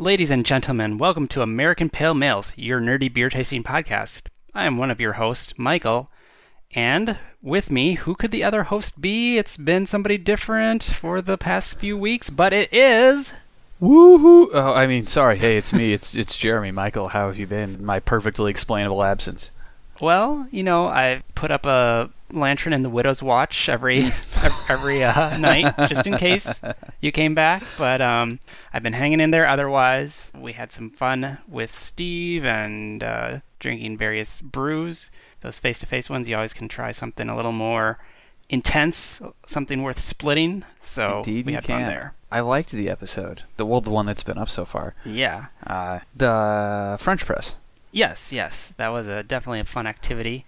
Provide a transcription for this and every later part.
Ladies and gentlemen, welcome to American Pale Males, your nerdy beer tasting podcast. I am one of your hosts, Michael, and with me, who could the other host be? It's been somebody different for the past few weeks, but it is. Woohoo! Oh, I mean, sorry. Hey, it's me. It's it's Jeremy. Michael, how have you been? My perfectly explainable absence. Well, you know, I put up a lantern in the widow's watch every every uh, night just in case you came back. But um, I've been hanging in there. Otherwise, we had some fun with Steve and uh, drinking various brews. Those face-to-face ones, you always can try something a little more intense, something worth splitting. So Indeed, we had fun there. I liked the episode. The well, the one that's been up so far. Yeah. Uh, the French press. Yes. Yes. That was a definitely a fun activity,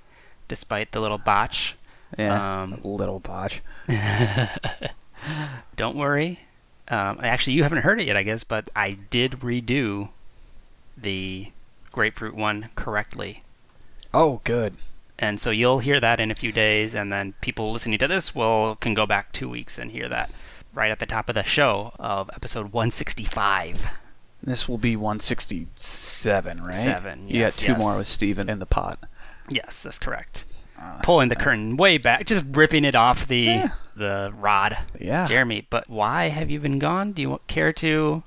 despite the little botch. Yeah. Um, little botch. Don't worry. Um, actually, you haven't heard it yet, I guess, but I did redo the grapefruit one correctly. Oh, good. And so you'll hear that in a few days, and then people listening to this will can go back two weeks and hear that right at the top of the show of episode 165. This will be 167, right? Seven, You got two yes. more with Steven in the pot. Yes, that's correct. Uh, Pulling the curtain way back, just ripping it off the Yeah. the rod. yeah. Jeremy, but why have you been gone? Do you care to?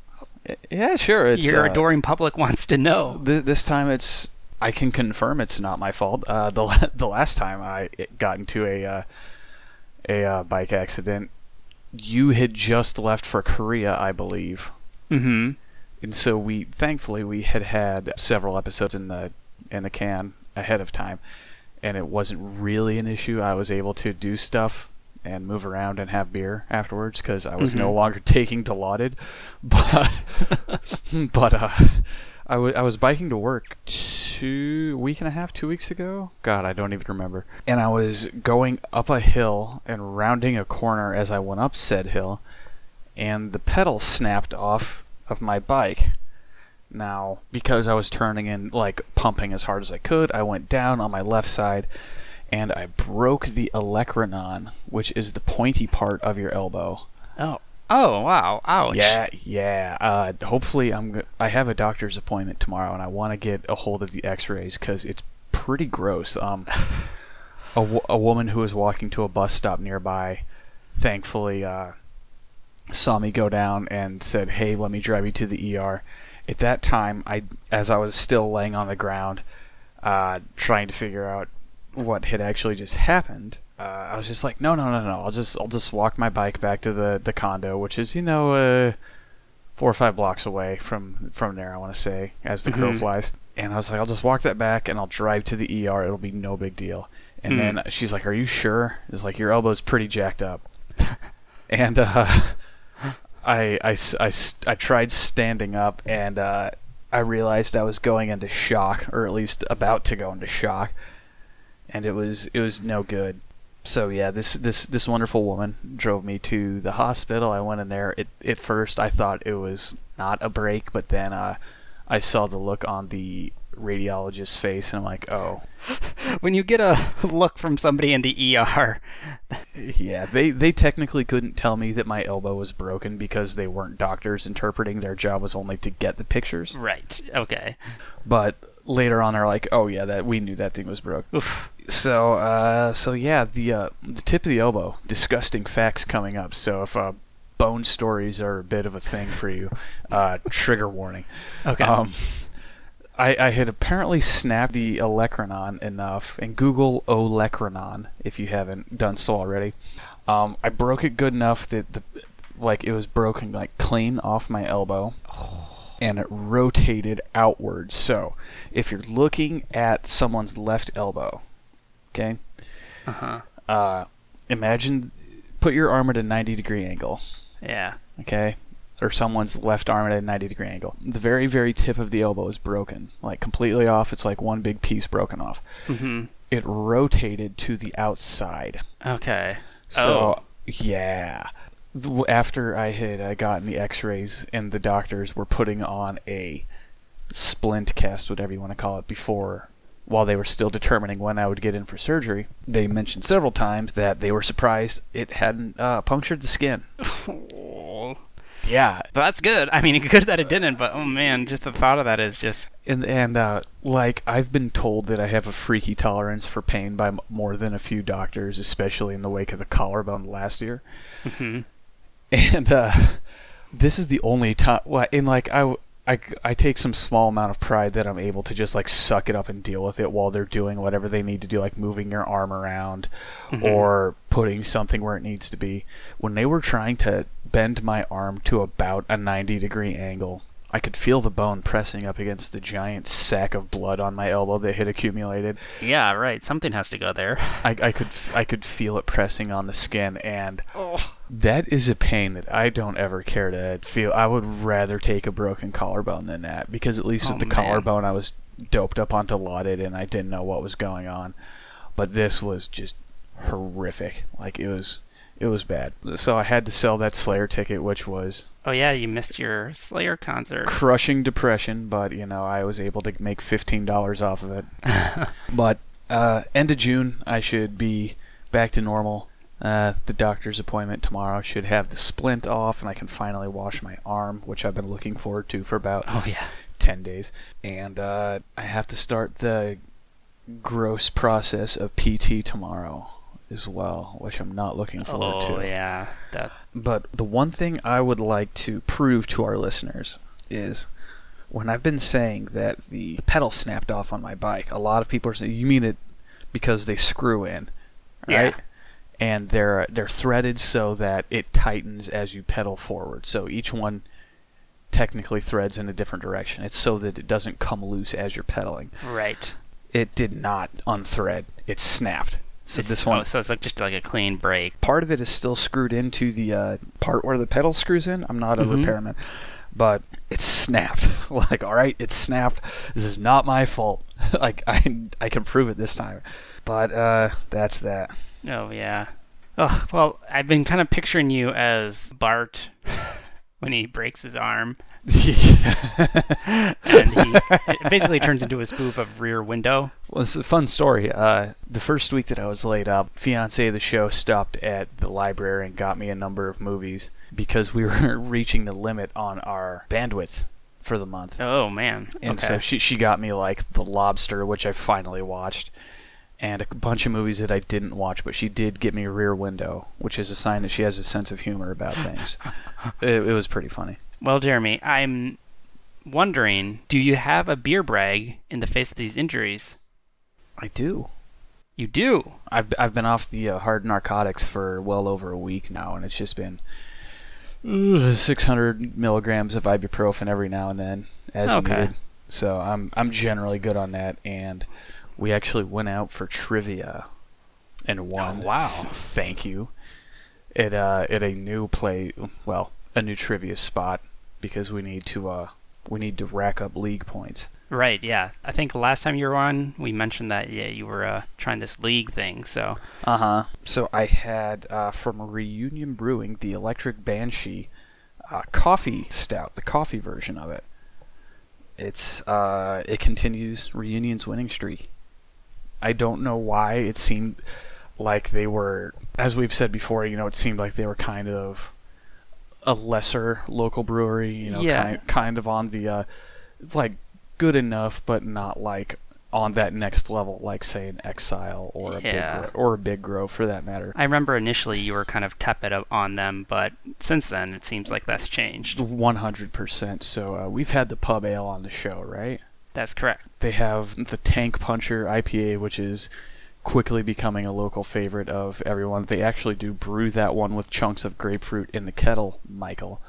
Yeah, sure. It's Your uh, adoring public wants to know. Th- this time it's I can confirm it's not my fault. Uh, the the last time I got into a uh, a uh, bike accident, you had just left for Korea, I believe, Mm-hmm. and so we thankfully we had had several episodes in the in the can ahead of time, and it wasn't really an issue. I was able to do stuff and move around and have beer afterwards because I was no Mhm. longer taking Dilaudid, but but uh, I wa- I was biking to work two week and a half, two weeks ago. God, I don't even remember. And I was going up a hill and rounding a corner as I went up said hill, and the pedal snapped off of my bike. Now, because I was turning and like pumping as hard as I could, I went down on my left side and I broke the olecranon, which is the pointy part of your elbow. Oh. Oh wow! Ouch. Yeah, yeah. Uh, hopefully, I'm. Go- I have a doctor's appointment tomorrow, and I want to get a hold of the X-rays because it's pretty gross. Um, a, a woman who was walking to a bus stop nearby, thankfully, uh, saw me go down and said, "Hey, let me drive you to the ER." At that time, I, as I was still laying on the ground, uh, trying to figure out what had actually just happened, uh, I was just like, no, no, no, no. I'll just, I'll just walk my bike back to the, the condo, which is, you know, uh, four or five blocks away from from there. I want to say, as the crow Mhm. flies. And I was like, I'll just walk that back, and I'll drive to the ER. It'll be no big deal. And Hmm. then she's like, Are you sure? It's like your elbow's pretty jacked up. and uh, I, I, I I tried standing up, and uh, I realized I was going into shock, or at least about to go into shock, and it was it was no good. So yeah, this this this wonderful woman drove me to the hospital. I went in there. It, at first, I thought it was not a break, but then uh, I saw the look on the radiologist's face, and I'm like, oh, When you get a look from somebody in the ER, yeah. They they technically couldn't tell me that my elbow was broken because they weren't doctors interpreting. Their job was only to get the pictures. right? Okay. But later on, they're like, oh yeah, that we knew that thing was broke. Oof. So, uh, so yeah, the uh, the tip of the elbow. Disgusting facts coming up. So if uh, bone stories are a bit of a thing for you, uh, trigger warning. Okay. Um, I, I had apparently snapped the olecranon enough, and Google olecranon if you haven't done so already. Um, I broke it good enough that the like it was broken like clean off my elbow, and it rotated outwards. So if you're looking at someone's left elbow, okay, Uh huh. uh, imagine put your arm at a 90 degree angle Yeah. okay? Or someone's left arm at a 90 degree angle. The very, very tip of the elbow is broken, like completely off. It's like one big piece broken off. Mm-hmm. It rotated to the outside. Okay. So, Oh. yeah. After I had uh, gotten the x rays and the doctors were putting on a splint cast, whatever you want to call it, before while they were still determining when I would get in for surgery, they mentioned several times that they were surprised it hadn't uh, punctured the skin. Yeah, But that's good. I mean, good that it didn't. But oh man, just the thought of that is just and and uh, like I've been told that I have a freaky tolerance for pain by m- more than a few doctors, especially in the wake of the collarbone last year. mhm. And uh, this is the only time. Well, in like I, I I take some small amount of pride that I'm able to just like suck it up and deal with it while they're doing whatever they need to do, like moving your arm around Mhm. or putting something where it needs to be. When they were trying to bend my arm to about a 90 degree angle, I could feel the bone pressing up against the giant sack of blood on my elbow that had accumulated. yeah, right. Something has to go there. I, I could I could feel it pressing on the skin, and Oh. that is a pain that I don't ever care to feel. I would rather take a broken collarbone than that because at least Oh, with the man. collarbone I was doped up onto Dilaudid and I didn't know what was going on. But this was just horrific. Like it was it was bad. So I had to sell that Slayer ticket which was Oh yeah, you missed your Slayer concert. crushing depression, but you know, I was able to make $15 off of it. But uh, end of June, I should be back to normal. Uh, the doctor's appointment tomorrow should have the splint off, and I can finally wash my arm, which I've been looking forward to for about Oh yeah. 10 days. And uh, I have to start the gross process of PT tomorrow as well, which I'm not looking forward Oh to. Oh yeah. That. But the one thing I would like to prove to our listeners is when I've been saying that the pedal snapped off on my bike, a lot of people are saying, "You mean it because they screw in, right?" Yeah. And they're they're threaded so that it tightens as you pedal forward. So each one technically threads in a different direction. It's so that it doesn't come loose as you're pedaling. Right. It did not unthread. It snapped. So It's- this one Oh, so it's like just like a clean break. part of it is still screwed into the uh, part where the pedal screws in. I'm not a Mhm. repairman, but it's snapped. like, all right, it's snapped. This is not my fault. like, I I can prove it this time. But uh, that's that. Oh yeah. Oh well, I've been kind of picturing you as Bart when he breaks his arm, and he it basically turns into a spoof of Rear Window. Well, it's a fun story. Uh, the first week that I was laid up, fiance of the show stopped at the library and got me a number of movies because we were reaching the limit on our bandwidth for the month. Oh man. And okay. so she she got me like The Lobster, which I finally watched, and a bunch of movies that I didn't watch. But she did get me Rear Window, which is a sign that she has a sense of humor about things. it, it was pretty funny. Well, Jeremy, I'm wondering, do you have a beer brag in the face of these injuries? I do. You do. I've I've been off the uh, hard narcotics for well over a week now, and it's just been uh, 600 milligrams of ibuprofen every now and then as Okay. needed. So I'm I'm generally good on that, and we actually went out for trivia and won. Oh, wow. Thank you. At uh at a new play, well, a new trivia spot because we need to uh we need to rack up league points. Right. Yeah. I think last time you were on, we mentioned that yeah you were uh, trying this league thing. So Uh huh. So I had uh, from Reunion Brewing the Electric Banshee uh, coffee stout, the coffee version of it. It's uh, it continues Reunion's winning streak. I don't know why it seemed like they were, as we've said before. You know, it seemed like they were kind of a lesser local brewery. You know, Yeah. kind, kind of on the uh, it's like good enough, but not like on that next level, like say an Exile or a Yeah. big Gro- or a Big Grove for that matter. I remember initially you were kind of tepid on them, but since then it seems like that's changed. One hundred percent. So uh, we've had the pub ale on the show, right? That's correct. They have the Tank Puncher IPA, which is quickly becoming a local favorite of everyone. They actually do brew that one with chunks of grapefruit in the kettle, Michael.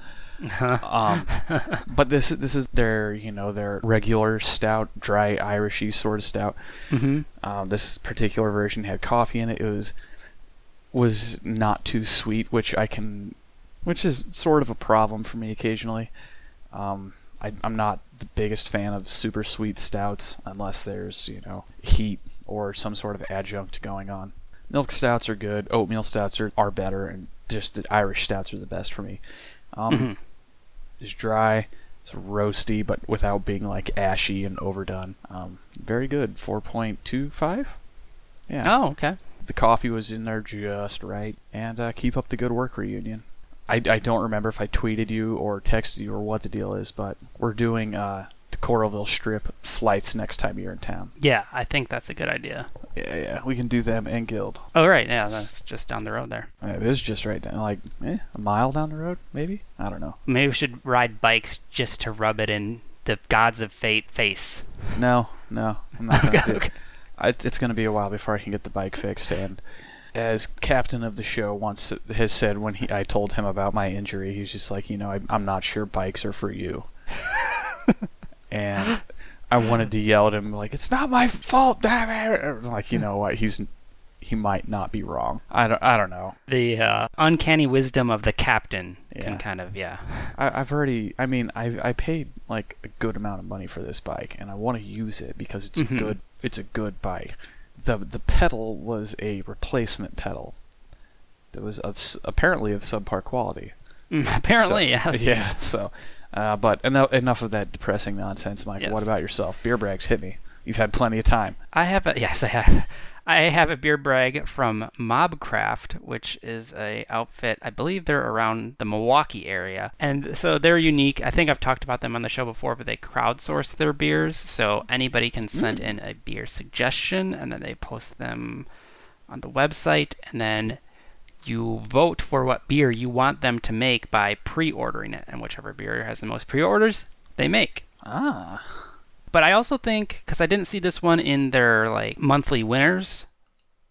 Um, but this this is their you know their regular stout, dry Irishy sort of stout. hmm Um, this particular version had coffee in it. It was was not too sweet, which I can, which is sort of a problem for me occasionally. Um, I, I'm not the biggest fan of super sweet stouts unless there's you know heat or some sort of adjunct going on. Milk stouts are good. Oatmeal stouts are, are better, and just the Irish stouts are the best for me. Um, Mhm. It's dry, it's roasty, but without being like ashy and overdone. Um, very good. Four point two five. Yeah. Oh, okay. The coffee was in there just right, and uh, keep up the good work, reunion. I, I don't remember if I tweeted you or texted you or what the deal is, but we're doing uh, Coralville Strip flights next time you're in town. Yeah, I think that's a good idea. Yeah, yeah, we can do them and Guild. Oh, right. Yeah, that's just down the road there. It is just right down, like eh, a mile down the road, maybe. I don't know. Maybe we should ride bikes just to rub it in the gods of fate face. No, no, I'm not gonna Okay, do. okay. I, it's gonna be a while before I can get the bike fixed. And as captain of the show once has said when he I told him about my injury, he's just like, you know, I, I'm not sure bikes are for you. and I wanted to yell at him like, "It's not my fault, damn it!" Like, you know what? He's he might not be wrong. I don't. I don't know. The uh, uncanny wisdom of the captain Yeah. can kind of, yeah. I, I've already. I mean, I I paid like a good amount of money for this bike, and I want to use it because it's Mhm. a good. It's a good bike. the The pedal was a replacement pedal that was of apparently of subpar quality. Mm, Apparently, So- yes. Yeah. So, uh, but enough enough of that depressing nonsense, Mike. Yes. What about yourself? Beer brags hit me. You've had plenty of time. I have a yes, I have. I have a beer brag from Mobcraft, which is a outfit. I believe they're around the Milwaukee area, and so they're unique. I think I've talked about them on the show before, but they crowdsource their beers, so anybody can send in a beer suggestion, and then they post them on the website, and then you vote for what beer you want them to make by pre-ordering it, and whichever beer has the most pre-orders, they make. Ah. But I also think because I didn't see this one in their like monthly winners,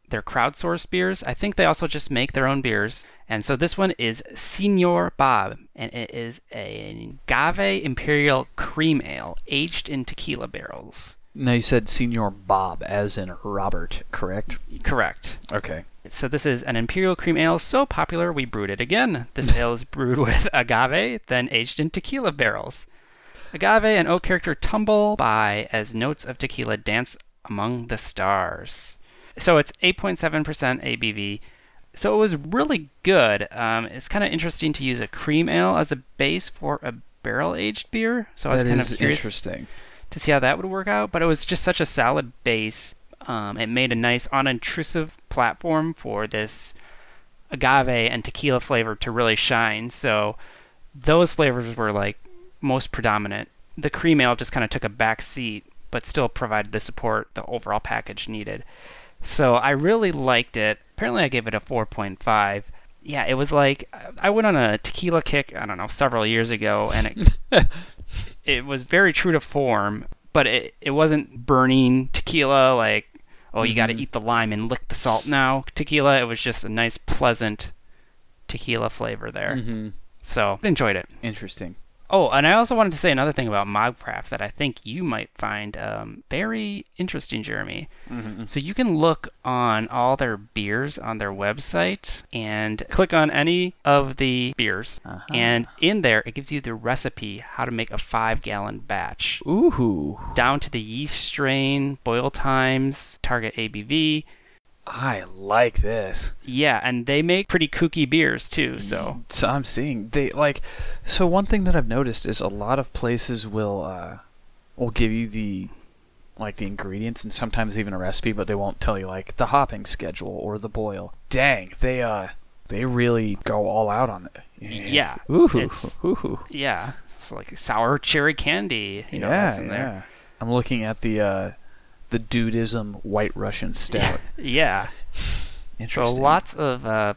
their crowdsourced beers. I think they also just make their own beers, and so this one is Senor Bob, and it is a agave imperial cream ale aged in tequila barrels. Now you said Senor Bob, as in Robert, correct? Correct. Okay. So this is an imperial cream ale so popular we brewed it again. This ale is brewed with agave, then aged in tequila barrels. Agave and oak character tumble by as notes of tequila dance among the stars. So it's 8.7% ABV. So it was really good. Um, it's kind of interesting to use a cream ale as a base for a barrel aged beer. So I was kind is of curious interesting. to see how that would work out. But it was just such a solid base. Um, it made a nice, unintrusive platform for this agave and tequila flavor to really shine. So those flavors were like most predominant. The cream ale just kind of took a back seat, but still provided the support the overall package needed. So I really liked it. Apparently, I gave it a 4.5. Yeah, it was like I went on a tequila kick. I don't know several years ago, and it it was very true to form, but it it wasn't burning tequila like oh you got to eat the lime and lick the salt now tequila. It was just a nice pleasant tequila flavor there. Mm-hmm. So enjoyed it. Interesting. Oh, and I also wanted to say another thing about Mobcraft that I think you might find um, very interesting, Jeremy. Mm-hmm. So you can look on all their beers on their website and click on any of the beers, Uh-huh. and in there it gives you the recipe how to make a five-gallon batch, Ooh. down to the yeast strain, boil times, target ABV. I like this. Yeah, and they make pretty kooky beers too. So So I'm seeing they like. So one thing that I've noticed is a lot of places will uh, will give you the like the ingredients and sometimes even a recipe, but they won't tell you like the hopping schedule or the boil. Dang, they uh they really go all out on it. Yeah, Ooh. it's- Ooh. yeah, so like sour cherry candy, you know, yeah, that's in there. I'm looking at the uh the Dudeism white Russian stout. Yeah. So lots of, uh,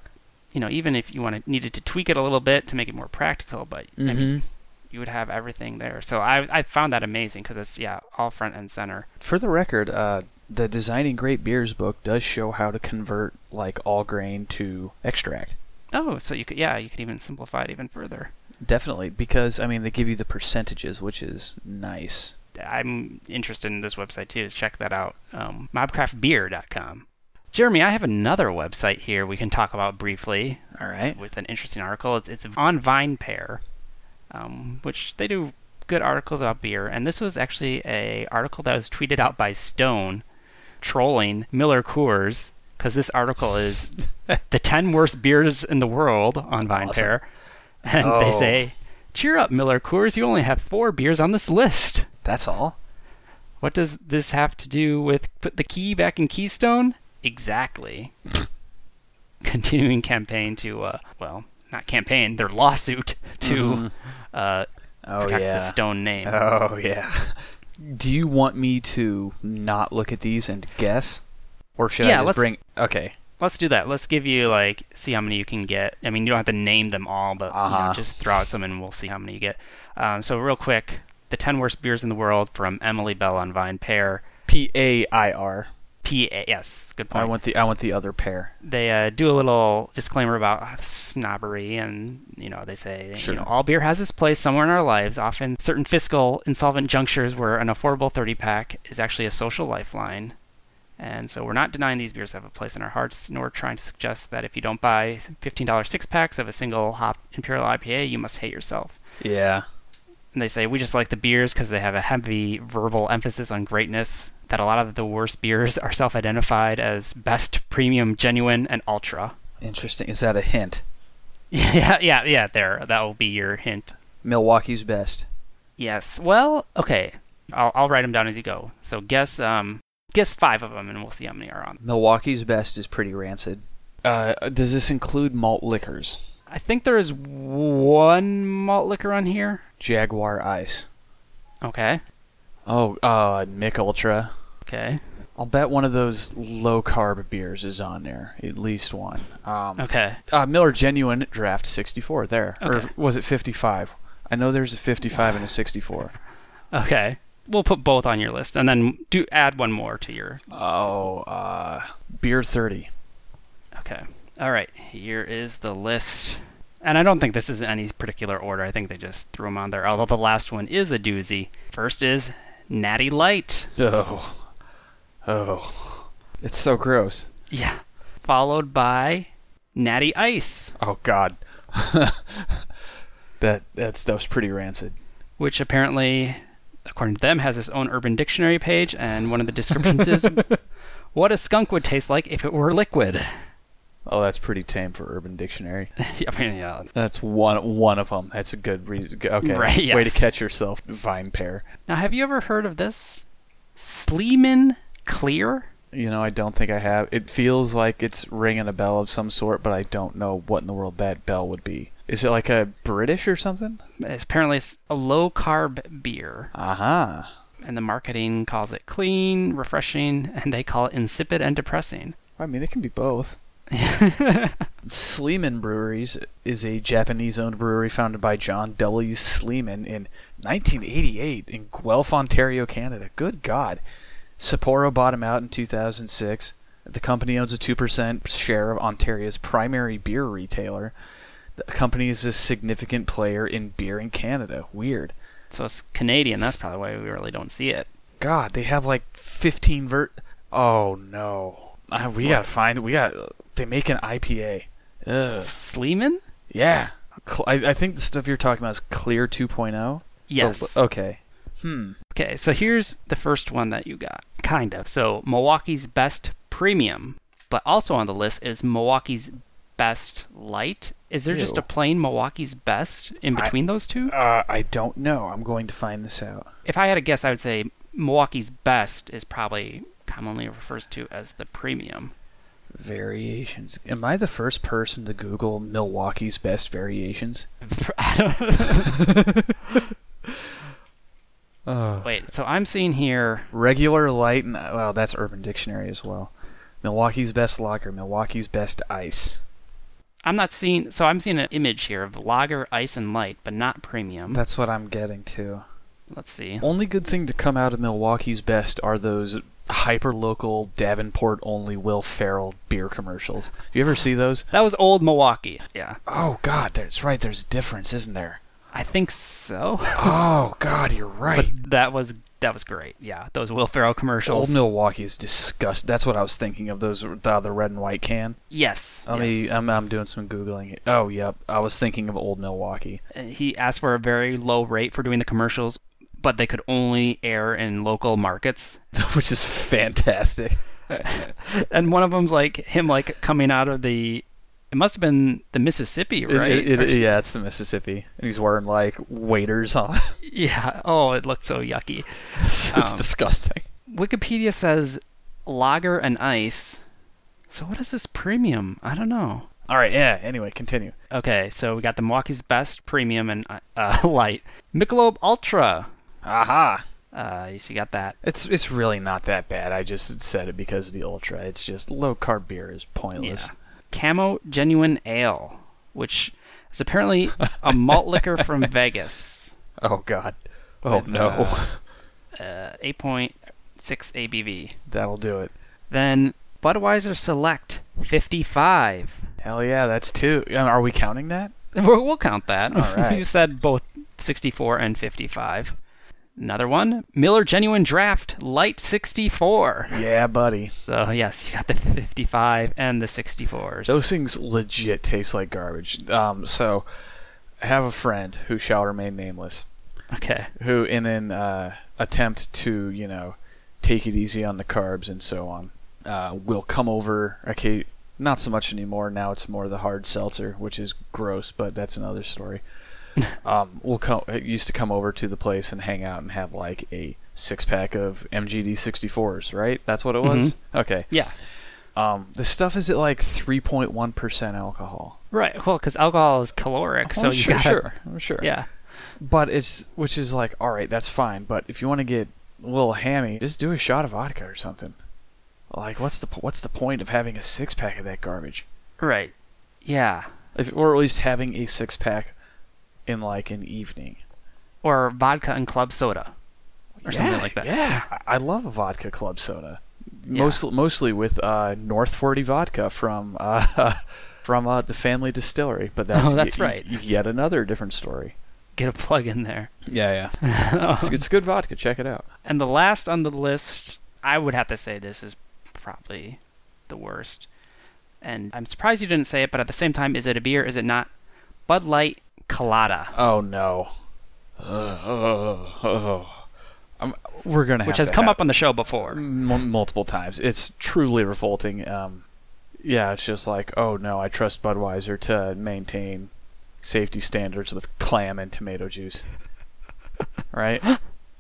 you know, even if you wanted needed to tweak it a little bit to make it more practical, but I mean, Mhm. you would have everything there. So I I found that amazing because it's yeah all front and center. For the record, uh, the Designing Great Beers book does show how to convert like all grain to extract. Oh, so you could yeah you could even simplify it even further. Definitely, because I mean they give you the percentages, which is nice. I'm interested in this website too. So check that out. Um, mobcraftbeer.com. Jeremy, I have another website here we can talk about briefly. All right. with an interesting article. It's, it's on VinePair, um, which they do good articles about beer. And this was actually a article that was tweeted out by Stone, trolling Miller Coors, because this article is the 10 worst beers in the world on VinePair. Awesome. And they Oh. say, cheer up, Miller Coors, you only have four beers on this list. That's all. What does this have to do with put the key back in Keystone? Exactly. Continuing campaign to, uh, well, not campaign, their lawsuit to Mhm. uh, Oh protect yeah. the Stone name. Oh yeah. Do you want me to not look at these and guess, or should Yeah, I just let's- bring? Okay. Let's do that. Let's give you like see how many you can get. I mean, you don't have to name them all, but you know, Uh-huh. just throw out some and we'll see how many you get. Um, so real quick, the 10 worst beers in the world from Emily Bell on VinePair. P A I R. P A yes, good point. I want the I want the other pair. they uh, do a little disclaimer about snobbery, and you know they say Sure. you know all beer has its place somewhere in our lives. Often, certain fiscal insolvent junctures where an affordable 30 pack is actually a social lifeline. And so we're not denying these beers have a place in our hearts, nor trying to suggest that if you don't buy $15 six packs of a single hop Imperial IPA, you must hate yourself. Yeah. And they say we just like the beers because they have a heavy verbal emphasis on greatness. That a lot of the worst beers are self-identified as best, premium, genuine, and ultra. Interesting. Is that a hint? Yeah, yeah, yeah. There, that will be your hint. Milwaukee's best. Yes. Well, okay. I'll I'll write them down as you go. So guess um guess five of them, and we'll see how many are on. Milwaukee's best is pretty rancid. Uh, does this include malt liquors? I think there is one malt liquor on here. Jaguar Ice. Okay. Oh, uh, Mick Ultra. Okay. I'll bet one of those low carb beers is on there. At least one. Um, Okay. uh, Miller Genuine Draft 64 there. Okay. Or was it 55? I know there's a 55 and a 64. Okay. We'll put both on your list, and then do add one more to your. Oh, uh, Beer 30. Okay. All right. Here is the list. And I don't think this is in any particular order. I think they just threw them on there. Although the last one is a doozy. First is Natty Light. Oh. Oh. It's so gross. Yeah. Followed by Natty Ice, Oh, God. that, that stuff's pretty rancid. which apparently, according to them, has its own Urban Dictionary page. And one of the descriptions is what a skunk would taste like if it were liquid. Oh, that's pretty tame for Urban Dictionary. I mean, yeah. That's one one of them. That's a good reason. Okay, Right, way to catch yourself, VinePair. Now, have you ever heard of this? Sleeman Clear? You know, I don't think I have. It feels like it's ringing a bell of some sort, but I don't know what in the world that bell would be. Is it like a British or something? It's apparently it's a low carb beer. Aha. Uh-huh. And the marketing calls it clean, refreshing, and they call it insipid and depressing. I mean, it can be both. Sleeman Breweries is a Japanese-owned brewery founded by John W. Sleeman in 1988 in Guelph, Ontario, Canada. Good God. Sapporo bought him out in 2006. The company owns a 2% share of Ontario's primary beer retailer. The company is a significant player in beer in Canada. Weird. So it's Canadian. That's probably why we really don't see it. God, they have like 15 vert. Oh no. Uh, we gotta find. We got. They make an IPA. Ugh. Sleeman? Yeah. Cl- I, I think the stuff you're talking about is Clear 2.0. Yes. The- okay. Hmm. Okay, so here's the first one that you got. Kind of. So Milwaukee's Best Premium, but also on the list is Milwaukee's Best Light. Is there just a plain Milwaukee's Best in I- between those two? Uh, I don't know. I'm going to find this out. If I had a guess, I would say Milwaukee's Best is probably commonly refers to as the premium. Variations. Am I the first person to Google Milwaukee's best variations? Uh, Wait, so I'm seeing here regular light and well, that's Urban Dictionary as well. Milwaukee's best lager. Milwaukee's best ice. I'm not seeing. So I'm seeing an image here of lager, ice, and light, but not premium. That's what I'm getting to. Let's see. Only good thing to come out of Milwaukee's best are those hyper local Davenport only Will Ferrell beer commercials. You ever see those? That was old Milwaukee. Yeah, Oh God, that's right. There's a difference, isn't there? I think so. Oh God, you're right. But that was that was great. Yeah, those Will Ferrell commercials. Old. Milwaukee is disgust. That's what I was thinking of. Those the, the red and white can. yes. Let me. yes. I'm, I'm doing some googling. Oh, yep. I was thinking of old Milwaukee. Uh, he asked for a very low rate for doing the commercials, but they could only air in local markets. which is fantastic. And one of them's like him like coming out of the. It must have been the Mississippi, right? it- it- Or- yeah, it's the Mississippi, and he's wearing like waders on. yeah. Oh, it looked so yucky. it's it's Um, disgusting. Wikipedia says lager and ice. So what is this premium? I don't know. All right, yeah. Anyway, continue. Okay, so we got the Milwaukee's Best Premium and uh, Light. Michelob Ultra. Aha. Uh, so you got that. It's it's really not that bad. I just said it because of the ultra. It's just low carb beer is pointless. Yeah. Camo Genuine Ale, which is apparently a malt liquor from Vegas. Oh God. Oh With, no. Uh, uh, 8.6 ABV. That'll do it. Then Budweiser Select 55. Hell yeah, that's two. Uh, Are we counting that? We'll, we'll count that. All right. you said both 64 and 55. Another one, Miller Genuine Draft Light 64. Yeah, buddy. So yes, you got the 55 and the 64s. Those things legit taste like garbage. Um, so I have a friend who shall remain nameless, okay. who in an uh, attempt to you know take it easy on the carbs and so on, uh, will come over. Okay, not so much anymore. Now it's more the hard seltzer, which is gross, but that's another story. um, will come used to come over to the place and hang out and have like a six pack of MGD 64s, right? That's what it was. Okay. Yeah. Um, the stuff is at like 3.1 percent alcohol. Right. Well, because alcohol is caloric, so Oh, you sure, got sure, I'm sure. Yeah. But it's which is like, all right, that's fine. But if you want to get a little hammy, just do a shot of vodka or something. Like, what's the what's the point of having a six pack of that garbage? Right. Yeah. If, or at least having a six pack in like an evening Or vodka and club soda, or something like that. Yeah, I love a vodka club soda. Yeah. Mostly, mostly with uh, North Forty vodka from uh, from uh, the family distillery. But that's Oh, that's y- y- right. yet another different story. Get a plug in there. Yeah, yeah. it's, it's good vodka. Check it out. And the last on the list, I would have to say this is probably the worst. And I'm surprised you didn't say it, but at the same time, is it a beer? Is it not? Bud Light Colada, Oh no. Uh, I'm, we're gonna have which has to come have- up on the show before. m- multiple times. It's truly revolting. Um, yeah, it's just like, oh no, I trust Budweiser to maintain safety standards with clam and tomato juice. Right?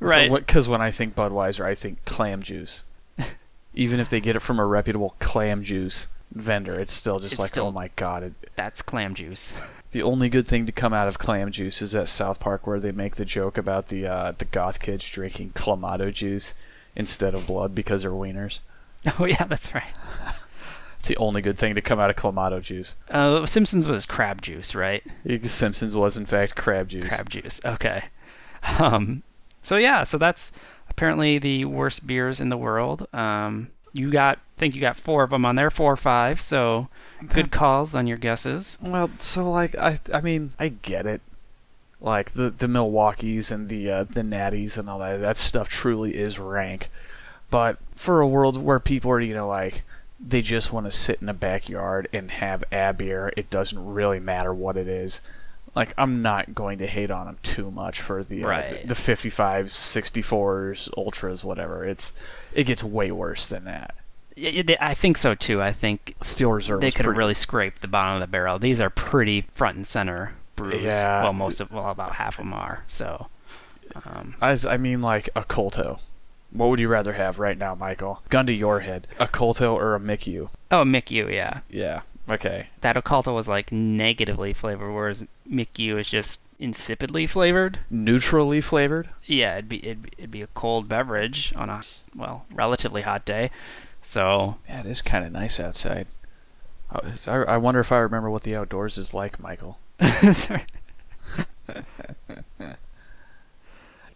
Right. Because when I think Budweiser, I think clam juice. Even if they get it from a reputable clam juice vendor, it's still just It's like, still- oh my god. It, That's clam juice. the only good thing to come out of clam juice is at South Park where they make the joke about the uh, the goth kids drinking clamato juice instead of blood because they're wieners. Oh yeah, that's right. It's the only good thing to come out of clamato juice. Uh, Simpsons was crab juice, right? Simpsons was in fact crab juice. Crab juice. Okay. Um, so yeah, so that's apparently the worst beers in the world. Um, you got, I think you got four of them on there, four or five. So good calls on your guesses. Well, so like I I mean I get it. Like the the Milwaukee's and the uh, the Natties and all that that stuff truly is rank. But for a world where people are you know like they just want to sit in a backyard and have a beer, it doesn't really matter what it is. Like I'm not going to hate on them too much for the uh, Right. the, the 55s, 64s, ultras, whatever. It's it gets way worse than that. I think so too. I think Steel Reserve. they could have really scraped the bottom of the barrel. These are pretty front and center brews. Yeah. Well, most of, well, about half of them are. So, um, As I mean, like a Colto. What would you rather have right now, Michael? Gun to your head, a Colto or a Mickey? oh, Mick U, yeah. Yeah. Okay. That Oculto was like negatively flavored, whereas Mick U is just insipidly flavored. Neutrally flavored. Yeah, it'd be it'd, be- it'd be a cold beverage on a well relatively hot day. So Yeah, it is kind of nice outside. Oh, I, I wonder if I remember what the outdoors is like, Michael.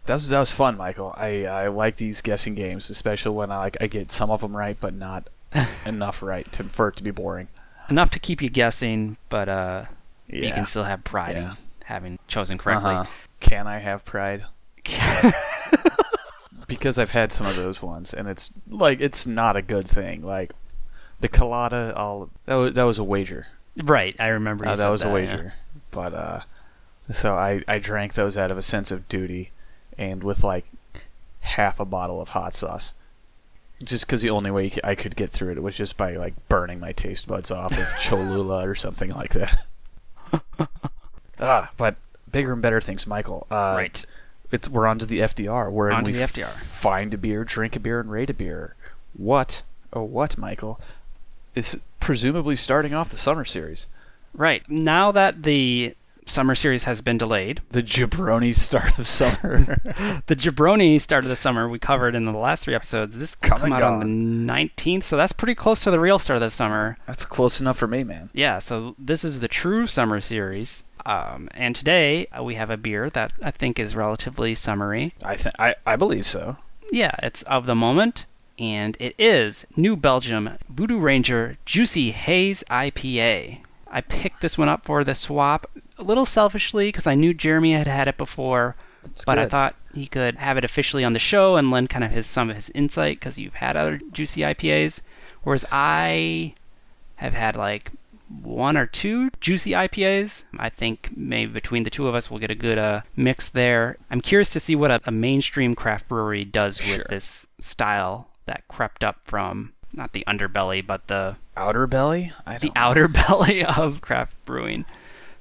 That was that was fun, Michael. I I like these guessing games, especially when I like I get some of them right, but not enough right to for it to be boring. Enough to keep you guessing, but uh, you can still have pride Yeah. in having chosen correctly. Uh-huh. Can I have pride? because I've had some of those ones, and it's like it's not a good thing. Like the colada, I'll that was, that was a wager. right, I remember. You Uh, said that was a yeah. wager, but uh, so I I drank those out of a sense of duty, and with like half a bottle of hot sauce. Just because the only way I could get through it was just by like burning my taste buds off with Cholula or something like that. ah, but bigger and better things, Michael. Uh, Right. it's we're on to the FDR. Where On to we the FDR. find a beer, drink a beer, and rate a beer. What? Oh, what, Michael? Is presumably starting off the summer series. Right. Now that the summer series has been delayed, The jabroni start of summer. the Jabroni start of the summer we covered in the last three episodes. This will Come out on the 19th, so that's pretty close to the real start of the summer. That's close enough for me, man. Yeah, so this is the true summer series. Um, and today uh, we have a beer that I think is relatively summery. I think I, I believe so. Yeah, it's of the moment, and it is New Belgium Voodoo Ranger Juicy Haze IPA. I picked this one up for the swap a little selfishly because I knew Jeremy had had it before, It's but I thought he could have it officially on the show and lend kind of his some of his insight because you've had other juicy IPAs, whereas I have had like one or two juicy IPAs. I think maybe between the two of us we'll get a good uh, mix there. I'm curious to see what a, a mainstream craft brewery does with Sure. this style that crept up from not the underbelly but the outer belly. I the don't outer belly of craft brewing.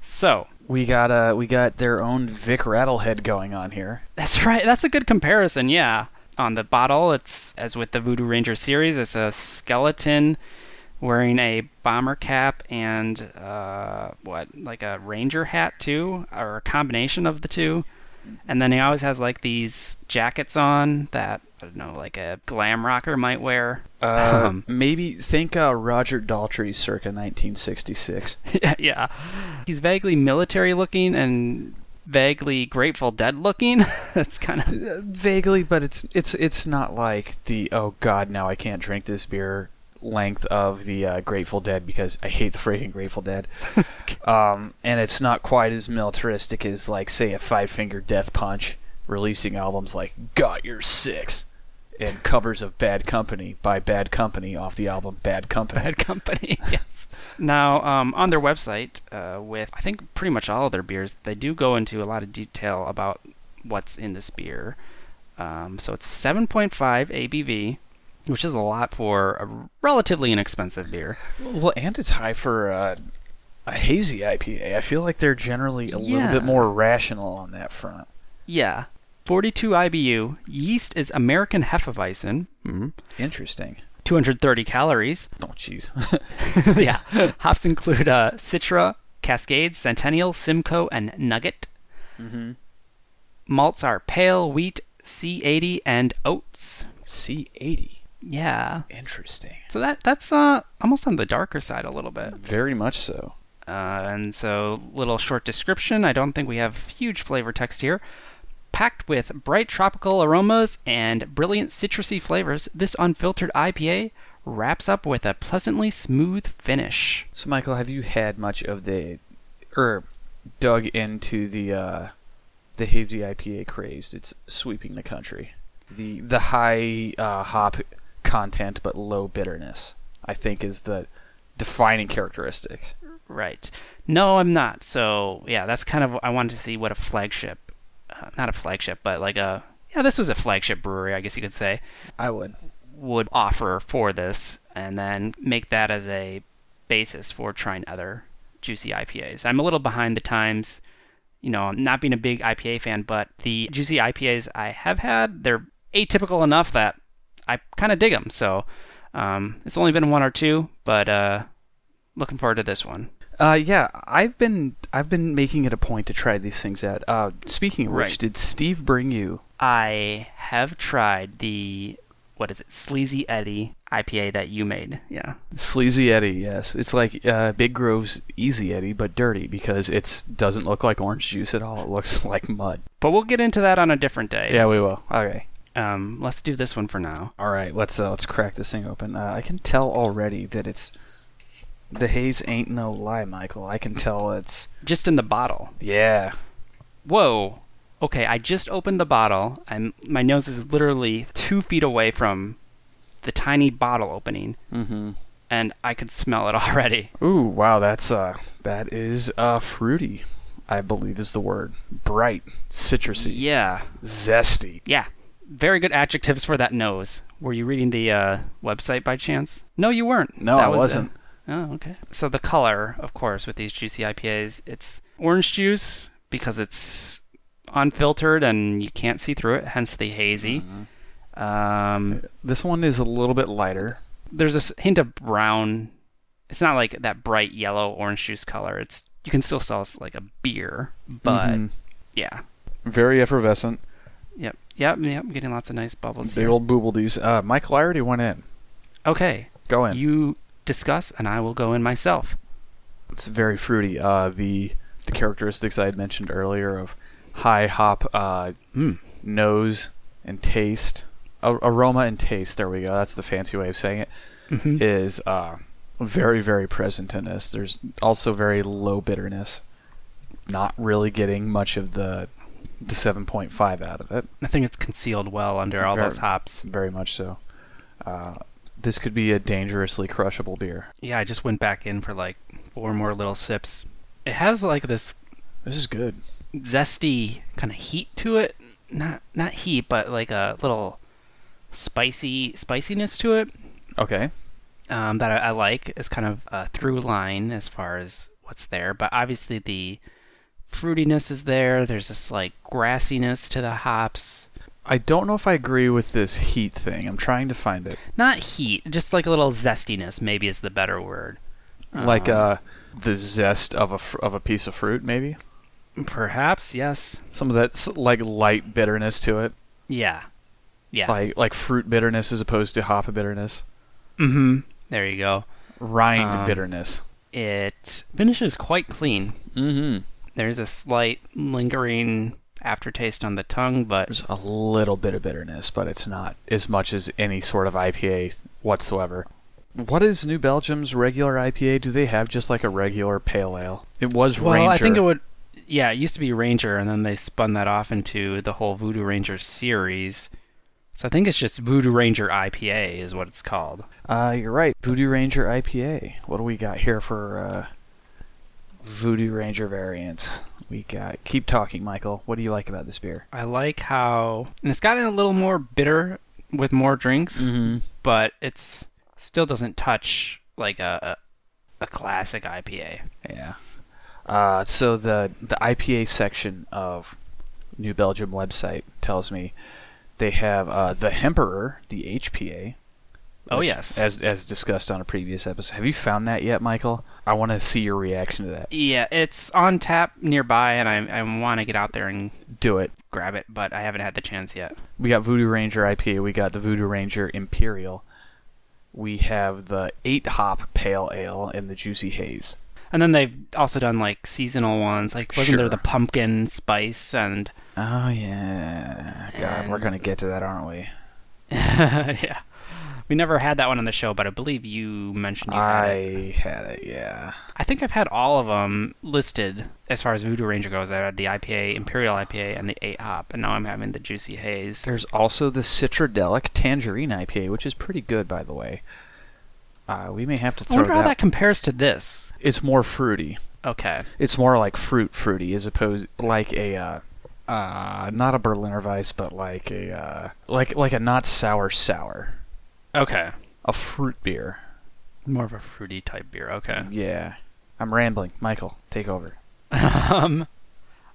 So We got uh we got their own Vic Rattlehead going on here. That's right. That's a good comparison. Yeah. On the bottle, it's as with the Voodoo Ranger series, it's a skeleton wearing a bomber cap and uh, what, like a ranger hat too, or a combination of the two. And then he always has like these jackets on that I don't know, like a glam rocker might wear. Uh, Um, maybe think uh, Roger Daltrey circa 1966. yeah, yeah. He's vaguely military looking and vaguely Grateful Dead looking. That's kind of Uh, Vaguely, but it's it's it's not like the oh god now I can't drink this beer length of the uh, Grateful Dead because I hate the freaking Grateful Dead. um, and it's not quite as militaristic as like say a Five Finger Death Punch releasing albums like Got Your Six and covers of Bad Company by Bad Company off the album Bad Company. Bad Company. yes. Now, um, on their website, uh, with I think pretty much all of their beers, they do go into a lot of detail about what's in this beer. Um, so it's 7.5 ABV, which is a lot for a relatively inexpensive beer. Well, and it's high for uh, a hazy IPA. I feel like they're generally a little bit more rational on that front. Yeah. 42 IBU. Yeast is American Hefeweizen. Mhm. Interesting. 230 calories. Oh, jeez. yeah. Hops include uh, Citra, Cascade, Centennial, Simcoe, and Nugget. mm-hmm. Malts are pale wheat, C80, and oats. C80. Yeah. Interesting. So that that's uh almost on the darker side a little bit. Very much so. Uh, and so little short description. I don't think we have huge flavor text here. Packed with bright tropical aromas and brilliant citrusy flavors, this unfiltered IPA wraps up with a pleasantly smooth finish. So, Michael, have you had much of the, or dug into the uh, the hazy IPA craze that's sweeping the country? The the high uh, hop content but low bitterness, I think, is the defining characteristics. Right. No, I'm not. So yeah, that's kind of I wanted to see what a flagship, uh, not a flagship, but like a yeah, this was a flagship brewery, I guess you could say, I would. would offer for this, and then make that as a basis for trying other juicy IPAs. I'm a little behind the times, you know, not being a big IPA fan, but the juicy IPAs I have had, they're atypical enough that I kind of dig them. So um, it's only been one or two, but uh, looking forward to this one. Uh, yeah, I've been I've been making it a point to try these things out. Uh, speaking of which, Right. did Steve bring you? I have tried the what is it, Sleazy Eddie IPA that you made. Yeah. Sleazy Eddie, yes. It's like uh, Big Grove's Easy Eddie, but dirty because it doesn't look like orange juice at all. It looks like mud. But we'll get into that on a different day. Yeah, we will. Okay. Um, let's do this one for now. All right. Let's uh, let's crack this thing open. Uh, I can tell already that it's the haze ain't no lie, Michael. I can tell it's Just in the bottle. yeah. Whoa. Okay, I just opened the bottle. I'm my nose is literally two feet away from the tiny bottle opening, Mm-hmm. and I could smell it already. Ooh, wow. That's uh that is uh fruity. I believe is the word. Bright, citrusy, Yeah. zesty. Yeah. Very good adjectives for that nose. Were you reading the uh, website by chance? No, you weren't. No, That I was, uh, wasn't. Oh, okay. So the color, of course, with these juicy IPAs, it's orange juice because it's unfiltered and you can't see through it, hence the hazy. Um, This one is a little bit lighter. there's a hint of brown it's not like that bright yellow orange juice color. It's you can still sell like a beer, but Mhm. yeah, very effervescent. yep, yep, yep. I'm Getting lots of nice bubbles Big here. old boobledees. Uh, Michael, I already went in. Okay, Go in. you discuss, and I will go in myself. It's very fruity. Uh, the the characteristics I had mentioned earlier of high hop uh, Mm. nose and taste, a- aroma and taste. There we go. That's the fancy way of saying it. Mhm. Is uh, very very present in this. There's also very low bitterness. Not really getting much of the the 7.5 out of it. I think it's concealed well under all Very- those hops. Very much so. Uh, this could be a dangerously crushable beer. Yeah, I just went back in for like four more little sips. It has like this This is good. zesty kind of heat to it. Not not heat, but like a little spicy spiciness to it. Okay. um, that I, I like is kind of a through line as far as what's there. But obviously the fruitiness is there. There's this like grassiness to the hops. I don't know if I agree with this heat thing. I'm trying to find it. Not heat, just like a little zestiness. Maybe is the better word. like Um, uh, the zest of a fr- of a piece of fruit, maybe. perhaps yes. Some of that like light bitterness to it, Yeah, yeah. like like fruit bitterness as opposed to hop bitterness, mm-hmm. There you go. rind Um, bitterness. It finishes quite clean. Mm-hmm. There's a slight lingering aftertaste on the tongue, but There's a little bit of bitterness, but it's not as much as any sort of IPA whatsoever. What is New Belgium's regular IPA? Do they have just like a regular pale ale? It was Well, Ranger. I think it would. Yeah, it used to be Ranger, and then they spun that off into the whole Voodoo Ranger series. So I think it's just Voodoo Ranger IPA is what it's called. Uh, you're right. Voodoo Ranger IPA. What do we got here for uh, Voodoo Ranger variants? We got. Keep talking, Michael. What do you like about this beer? I like how, and it's gotten a little more bitter with more drinks, Mm-hmm. but it's still doesn't touch like a a, classic IPA. Yeah. Uh, so the the IPA section of New Belgium website tells me they have uh, the Hemperor, the HPA. Oh, yes. as as discussed on a previous episode. Have you found that yet, Michael? I want to see your reaction to that. Yeah, it's on tap nearby, and I I want to get out there and Do it. grab it, but I haven't had the chance yet. We got Voodoo Ranger IPA. We got the Voodoo Ranger Imperial. We have the eight hop pale ale and the juicy haze. And then they've also done like seasonal ones. Like wasn't there the pumpkin spice and Oh yeah, God, we're gonna get to that, aren't we? yeah. We never had that one on the show, but I believe you mentioned you had it. I had it, yeah. I think I've had all of them listed as far as Voodoo Ranger goes. I had the IPA, Imperial IPA, and the 8 hop, and now I'm having the Juicy Haze. There's also the Citradelic Tangerine IPA, which is pretty good, by the way. Uh, we may have to I throw wonder that. how that compares to this. It's more fruity. Okay. It's more like fruit fruity, as opposed like a uh, uh, not a Berliner Weiss, but like a uh, like like a not sour sour, Okay. a fruit beer. More of a fruity type beer. Okay. Yeah, I'm rambling. Michael, take over. um,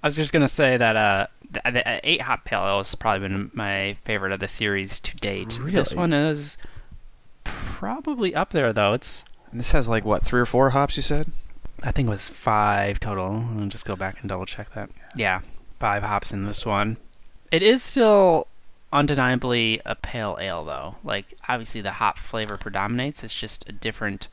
I was just gonna say that uh, the, the uh, eight hop pale ale has probably been my favorite of the series to date. Really? This one is probably up there though. It's And this has like what three or four hops? You said. I think it was five total. I'll just go back and double check that. Yeah, five hops in this one. It is still undeniably a pale ale though. Like obviously the hop flavor predominates. It's just a different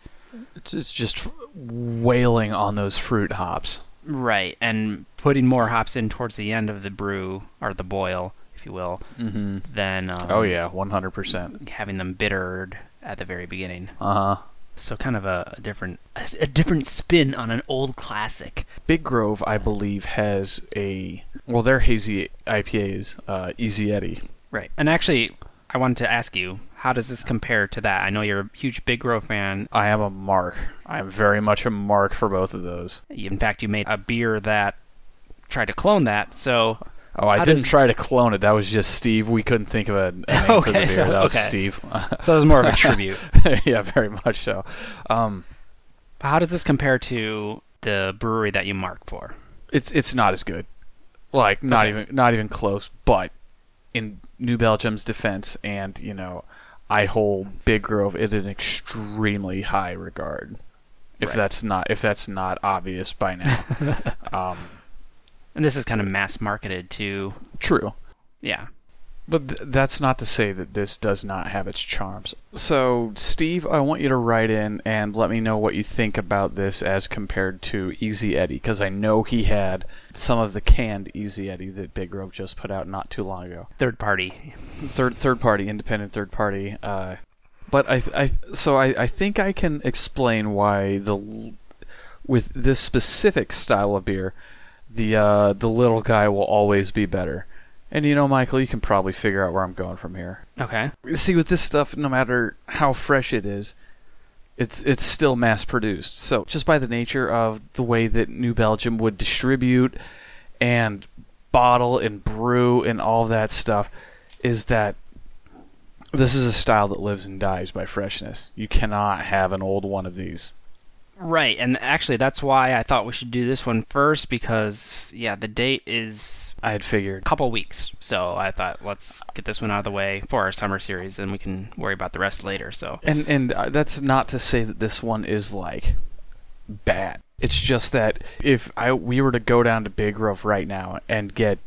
It's, it's just wailing on those fruit hops. right and putting more hops in towards the end of the brew or the boil, if you will, Mm-hmm. than um, Oh yeah, one hundred percent. having them bittered at the very beginning. Uh huh. So kind of a, a different a, a different spin on an old classic. Big Grove, I believe, has a well. Their hazy IPA is uh, Easy Eddie. Right. And actually, I wanted to ask you, how does this compare to that? I know you're a huge Big Grove fan. I am a mark. I am very much a mark for both of those. In fact, you made a beer that tried to clone that. So, Oh, I didn't does- try to clone it. That was just Steve. We couldn't think of a, a name for the Okay, beer. so- that was okay. Steve. so it was more of a tribute. yeah, very much so. Um, How does this compare to the brewery that you mark for? it's it's not as good. Like not Okay. even not even close. But in New Belgium's defense, and you know, I hold Big Grove in an extremely high regard. If Right. that's not if that's not obvious by now. um, And this is kind of mass marketed to, true. yeah. But th- that's not to say that this does not have its charms. So, Steve, I want you to write in and let me know what you think about this as compared to Easy Eddie, because I know he had some of the canned Easy Eddie that Big Grove just put out not too long ago. Third party. Third, third party, independent third party. Uh, but I, I, so I, I think I can explain why the, with this specific style of beer, the, uh, the little guy will always be better. And you know, Michael, you can probably figure out where I'm going from here. Okay. See, with this stuff, no matter how fresh it is, it's it's still mass produced. So just by the nature of the way that New Belgium would distribute and bottle and brew and all that stuff, is that this is a style that lives and dies by freshness. You cannot have an old one of these. Right, and actually that's why I thought we should do this one first because yeah, the date is I had figured. a couple weeks. So I thought let's get this one out of the way for our summer series and we can worry about the rest later. So And and uh, that's not to say that this one is like bad. It's just that if I we were to go down to Big Grove right now and get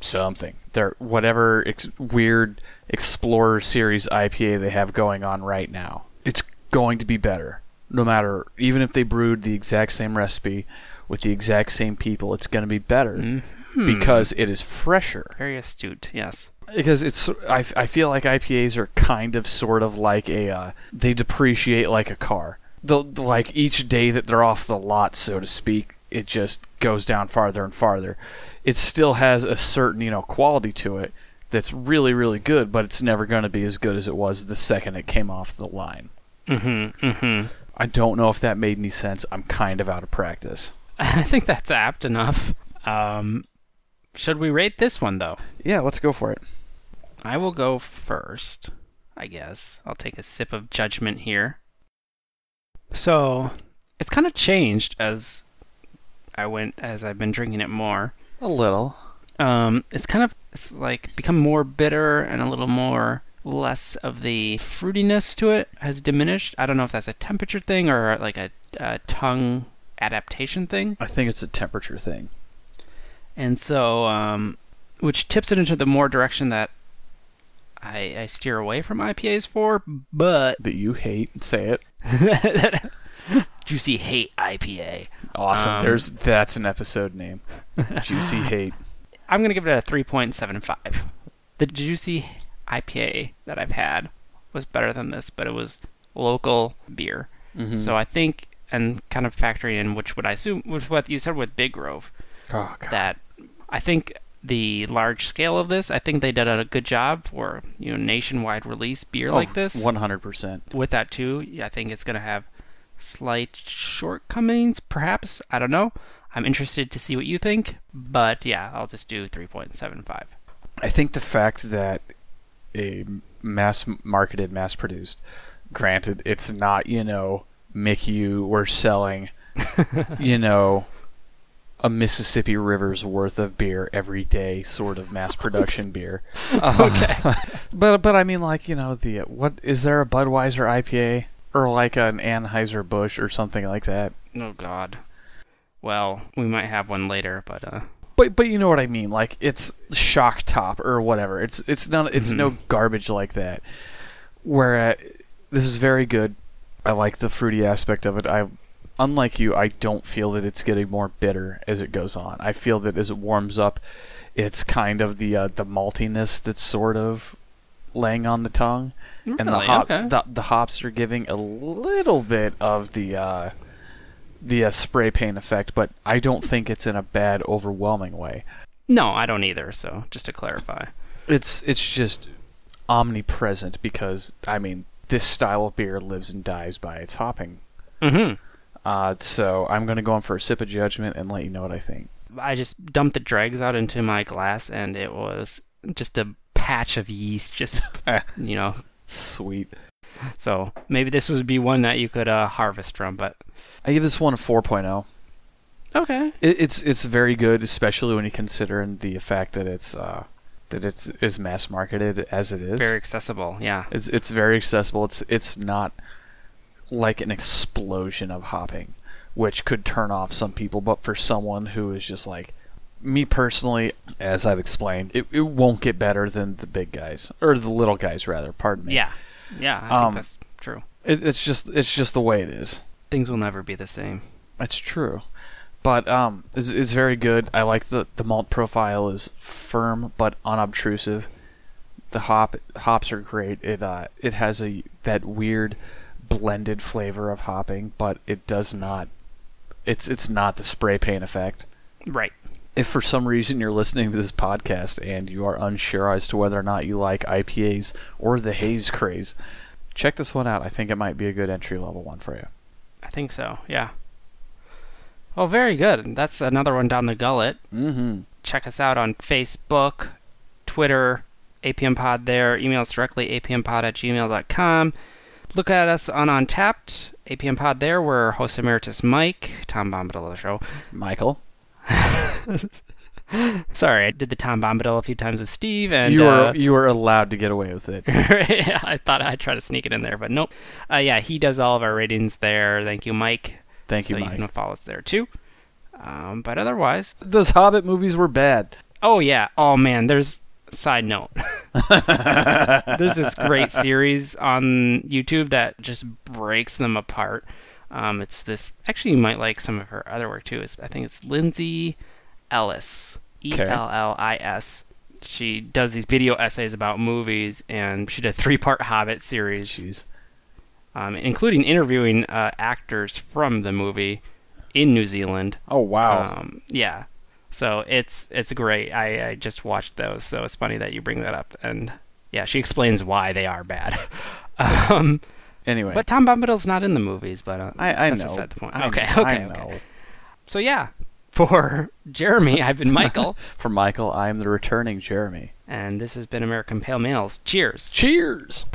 something, their whatever ex- weird Explorer series IPA they have going on right now, it's going to be better. No matter even if they brewed the exact same recipe with the exact same people, it's going to be better Mhm. because it is fresher very astute. Yes. because it's I, I feel like IPAs are kind of sort of like a uh, they depreciate like a car. The, the like each day that they're off the lot, so to speak, it just goes down farther and farther. It still has a certain you know quality to it that's really really good, but it's never going to be as good as it was the second it came off the line. Mm-hmm. Mm-hmm. I don't know if that made any sense. I'm kind of out of practice. I think that's apt enough. Um, should we rate this one though? Yeah, let's go for it. I will go first, I guess. I'll take a sip of judgment here. So, it's kind of changed as I went as I've been drinking it more. A little. Um, it's kind of it's like become more bitter and a little more less of the fruitiness to it has diminished. I don't know if that's a temperature thing or like a, a tongue adaptation thing. I think it's a temperature thing. And so, um, which tips it into the more direction that I, I steer away from IPAs for, but That you hate. Say it. Juicy Hate IPA. Awesome. Um, There's that's an episode name. Juicy hate. I'm going to give it a 3.75. The Juicy IPA that I've had was better than this, but it was local beer. Mm-hmm. So I think, and kind of factoring in which would I assume, with what you said with Big Grove, oh god. that I think the large scale of this, I think they did a good job for you know nationwide release beer like oh, this. One hundred percent. With that too, yeah, I think it's gonna have slight shortcomings, perhaps. I don't know. I'm interested to see what you think, but yeah, I'll just do 3.75. I think the fact that a mass marketed, mass produced, granted, it's not you know Mickey we're selling, you know. A Mississippi River's worth of beer every day, sort of mass production beer. okay, but but I mean, like you know, the what is there a Budweiser IPA or like an Anheuser Busch or something like that? Oh God. Well, we might have one later, but uh, But but you know what I mean? Like it's shock top or whatever. It's it's not it's Mhm. no garbage like that. Where uh, this is very good. I like the fruity aspect of it. I unlike you, I don't feel that it's getting more bitter as it goes on. I feel that as it warms up, it's kind of the uh, the maltiness that's sort of laying on the tongue, and the hop Okay. the, the hops are giving a little bit of the uh, the uh, spray paint effect, but I don't think it's in a bad, overwhelming way. no, I don't either. So just to clarify. It's it's just omnipresent because I mean this style of beer lives and dies by its hopping. Mm-hmm. Uh, so I'm gonna go in for a sip of judgment and let you know what I think. I just dumped the dregs out into my glass, and it was just a patch of yeast, just you know. Sweet. So maybe this would be one that you could uh, harvest from, but I give this one a 4.0. okay. It, it's it's very good, especially when you consider the fact that it's uh, that it's is mass marketed as it is. Very accessible, yeah. It's it's very accessible. It's it's not like an explosion of hopping, which could turn off some people. But for someone who is just like me personally, as I've explained, it, it won't get better than the big guys or the little guys rather. Pardon me. Yeah, yeah, I Um, think that's true. It, it's just it's just the way it is. Things will never be the same. That's true. But um, it's, it's very good. I like the the malt profile is firm but unobtrusive. The hop hops are great. It uh it has a that weird blended flavor of hopping, but it does not. It's it's not the spray paint effect. Right. If for some reason you're listening to this podcast and you are unsure as to whether or not you like IPAs or the haze craze, check this one out. I think it might be a good entry level one for you. I think so. Yeah. Well, very good. That's another one down the gullet. Mm-hmm. check us out on Facebook, Twitter, APM Pod there. Email us directly, apmpod at gmail.com. Look at us on Untappd, APM Pod there. We're host emeritus Mike, Tom Bombadil of the show. Michael. Sorry, I did the Tom Bombadil a few times with Steve, and you uh, are you are allowed to get away with it. I thought I'd try to sneak it in there, but nope. Uh, yeah, he does all of our ratings there. Thank you, Mike. Thank you, so Mike. you can follow us there too. Um, but otherwise, Those Hobbit movies were bad. Oh yeah. Oh man, there's side note. there's this great series on YouTube that just breaks them apart. Um, it's this actually you might like some of her other work too. It's, I think it's Lindsay Ellis. E Okay. L L I S. She does these video essays about movies, and she did a three-part Hobbit series, um, including interviewing uh, actors from the movie in New Zealand. Oh wow. Um, yeah. So it's it's great. I, I just watched those, so it's funny that you bring that up. And yeah, she explains why they are bad. um, anyway, but Tom Bombadil's not in the movies, but uh, I I that's know. beside the point. I okay, know, okay, okay. So yeah, for Jeremy, I've been Michael, For Michael, I am the returning Jeremy. and this has been American Pale Males. Cheers. Cheers.